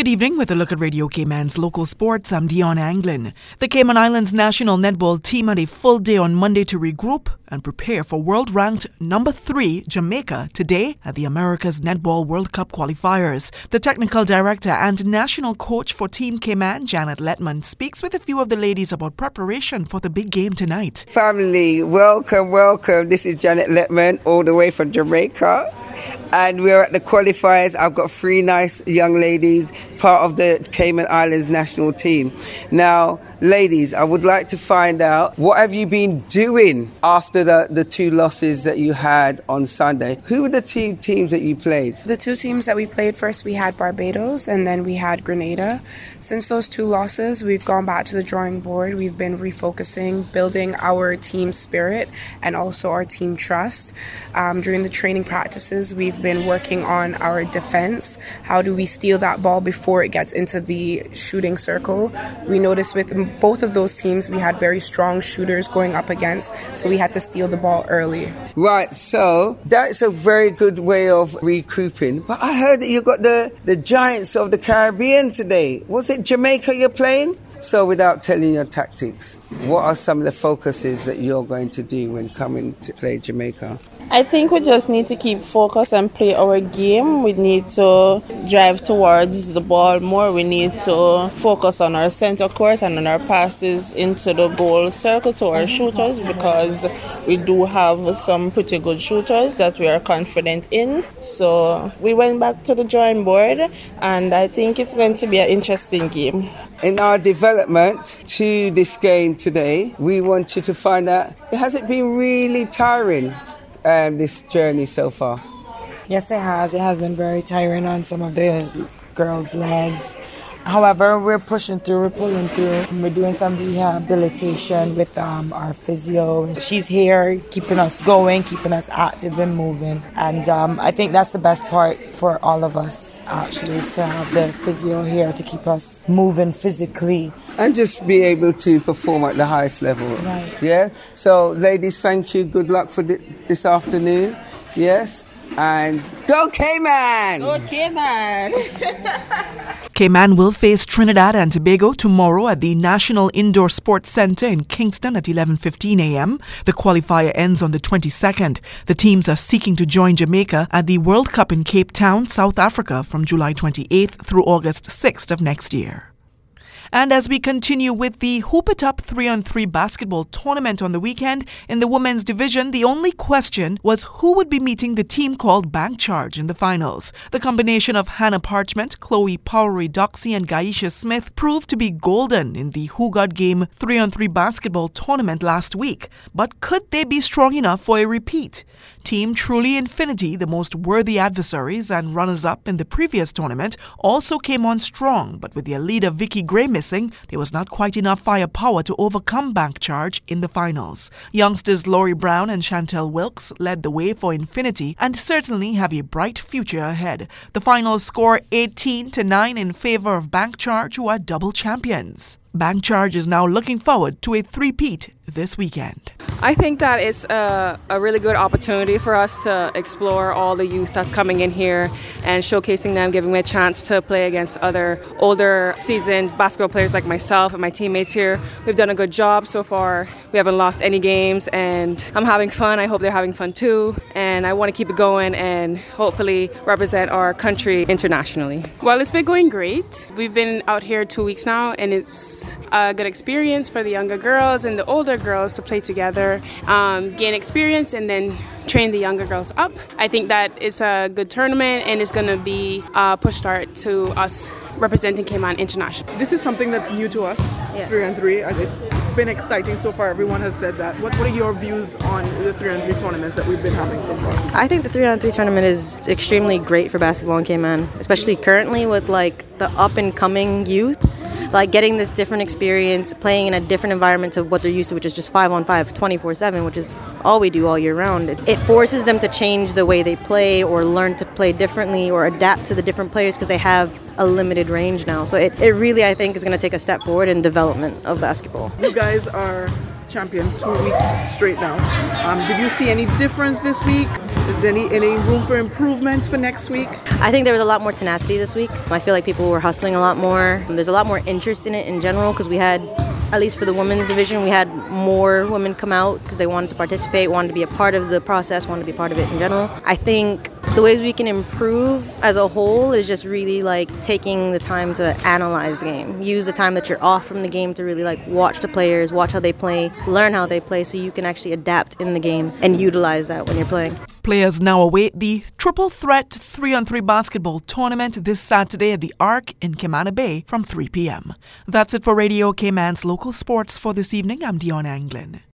Good evening with a look at Radio Cayman's local sports. I'm Dion Anglin. The Cayman Islands national netball team had a full day on Monday to regroup and prepare for world ranked number three Jamaica today at the America's Netball World Cup qualifiers. The technical director and national coach for Team Cayman, Janet Letman, speaks with a few of the ladies about preparation for the big game tonight. Family, welcome, welcome. This is Janet Letman, all the way from Jamaica and we're at the qualifiers. I've got three nice young ladies, part of the Cayman Islands national team. Now, ladies, I would like to find out what have you been doing after the, the two losses that you had on Sunday? Who were the two teams that you played? The two teams that we played first, we had Barbados and then we had Grenada. Since those two losses, we've gone back to the drawing board. We've been refocusing, building our team spirit and also our team trust. Um, during the training practices, we've been working on our defense. How do we steal that ball before it gets into the shooting circle? We noticed with both of those teams, we had very strong shooters going up against, so we had to steal the ball early. Right, so that's a very good way of recouping. But I heard that you got the, the Giants of the Caribbean today. Was it Jamaica you're playing? So, without telling your tactics, what are some of the focuses that you're going to do when coming to play Jamaica? I think we just need to keep focus and play our game. We need to drive towards the ball more. We need to focus on our center court and on our passes into the goal circle to our shooters because we do have some pretty good shooters that we are confident in. So we went back to the drawing board and I think it's going to be an interesting game. In our development to this game today, we want you to find out has it been really tiring? Um, this journey so far? Yes, it has. It has been very tiring on some of the girls' legs. However, we're pushing through, we're pulling through. We're doing some rehabilitation with um, our physio. She's here keeping us going, keeping us active and moving. And um, I think that's the best part for all of us, actually, is to have the physio here to keep us moving physically. And just be able to perform at the highest level. Right. Yeah? So, ladies, thank you. Good luck for this afternoon. Yes? And go Cayman! Go Cayman! Cayman will face Trinidad and Tobago tomorrow at the National Indoor Sports Center in Kingston at 11:15 a.m. The qualifier ends on the 22nd. The teams are seeking to join Jamaica at the World Cup in Cape Town, South Africa from July 28th through August 6th of next year. And as we continue with the Hoop It Up 3 on 3 basketball tournament on the weekend, in the women's division, the only question was who would be meeting the team called Bank Charge in the finals. The combination of Hannah Parchment, Chloe Powery Doxy, and Gaisha Smith proved to be golden in the Who Got Game 3 on 3 basketball tournament last week. But could they be strong enough for a repeat? Team Truly Infinity, the most worthy adversaries and runners up in the previous tournament, also came on strong, but with their leader Vicky Gray missing, there was not quite enough firepower to overcome Bank Charge in the finals. Youngsters Laurie Brown and Chantel Wilkes led the way for Infinity and certainly have a bright future ahead. The finals score 18 to 9 in favor of Bank Charge, who are double champions. Bank Charge is now looking forward to a three-peat this weekend. I think that it's a, a, really good opportunity for us to explore all the youth that's coming in here and showcasing them, giving them a chance to play against other older, seasoned basketball players like myself and my teammates here. We've done a good job so far. We haven't lost any games, and I'm having fun. I hope they're having fun too. And I want to keep it going and hopefully represent our country internationally. Well, it's been going great. We've been out here two weeks now, and it's a good experience for the younger girls and the older girls to play together, um, gain experience, and then train the younger girls up. I think that it's a good tournament and it's going to be a push start to us representing Cayman internationally. This is something that's new to us, yeah. three and three, and it's been exciting so far. Everyone has said that. What, what are your views on the three and three tournaments that we've been having so far? I think the three on three tournament is extremely great for basketball in Cayman, especially currently with like the up and coming youth like getting this different experience, playing in a different environment to what they're used to, which is just five on five, 24 7, which is all we do all year round. It, it forces them to change the way they play or learn to play differently or adapt to the different players because they have a limited range now. So it, it really, I think, is going to take a step forward in development of basketball. You guys are champions two weeks straight now. Um, did you see any difference this week? Is there any, any room for improvements for next week? I think there was a lot more tenacity this week. I feel like people were hustling a lot more. There's a lot more interest in it in general because we had at least for the women's division, we had more women come out because they wanted to participate, wanted to be a part of the process, wanted to be part of it in general. I think the ways we can improve as a whole is just really like taking the time to analyze the game. Use the time that you're off from the game to really like watch the players, watch how they play, learn how they play so you can actually adapt in the game and utilize that when you're playing. Players now await the Triple Threat 3 on 3 basketball tournament this Saturday at the Arc in Camana Bay from 3 p.m. That's it for Radio Cayman's local sports for this evening. I'm Dion Anglin.